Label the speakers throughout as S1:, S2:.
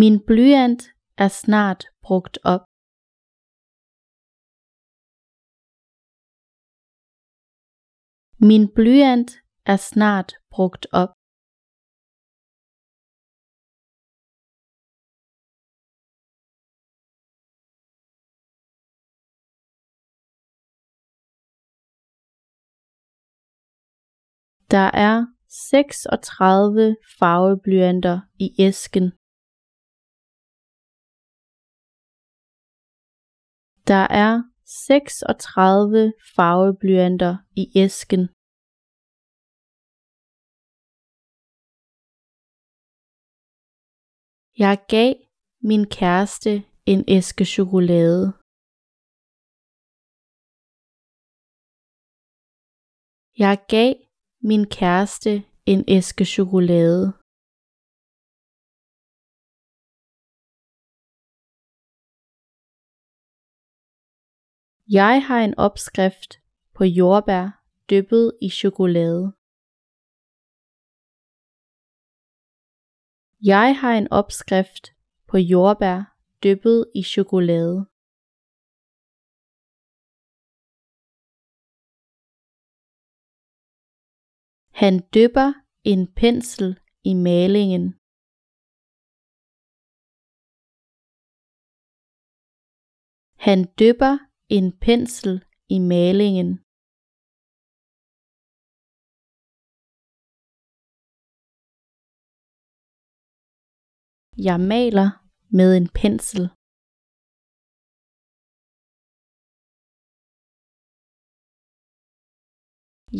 S1: Min blyant er snart brugt op. Min blyant er snart brugt op. Der er 36 farveblyanter i æsken. Der er 36 farveblyanter i æsken. Jeg gav min kæreste en æske chokolade. Jeg gav min kæreste en æske chokolade. Jeg har en opskrift på jordbær dyppet i chokolade. Jeg har en opskrift på jordbær dyppet i chokolade. Han dypper en pensel i malingen. Han dypper en pensel i malingen. Jeg maler med en pensel.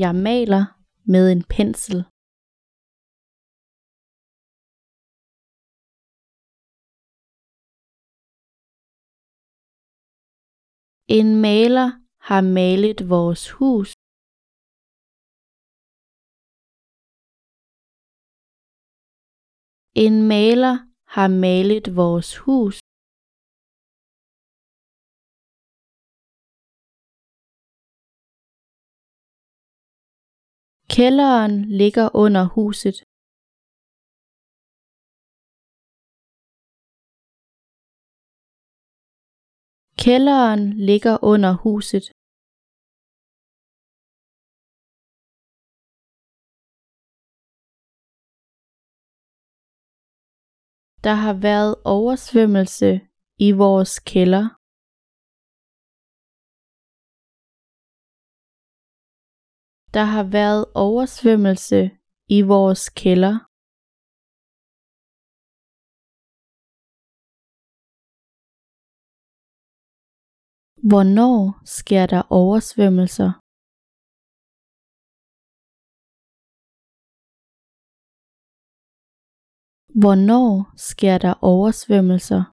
S1: Jeg maler med en pensel. En maler har malet vores hus. En maler har malet vores hus. Kælderen ligger under huset. Kælderen ligger under huset. Der har været oversvømmelse i vores kælder. Der har været oversvømmelse i vores kælder. Hvornår sker der oversvømmelser? Hvornår sker der oversvømmelser?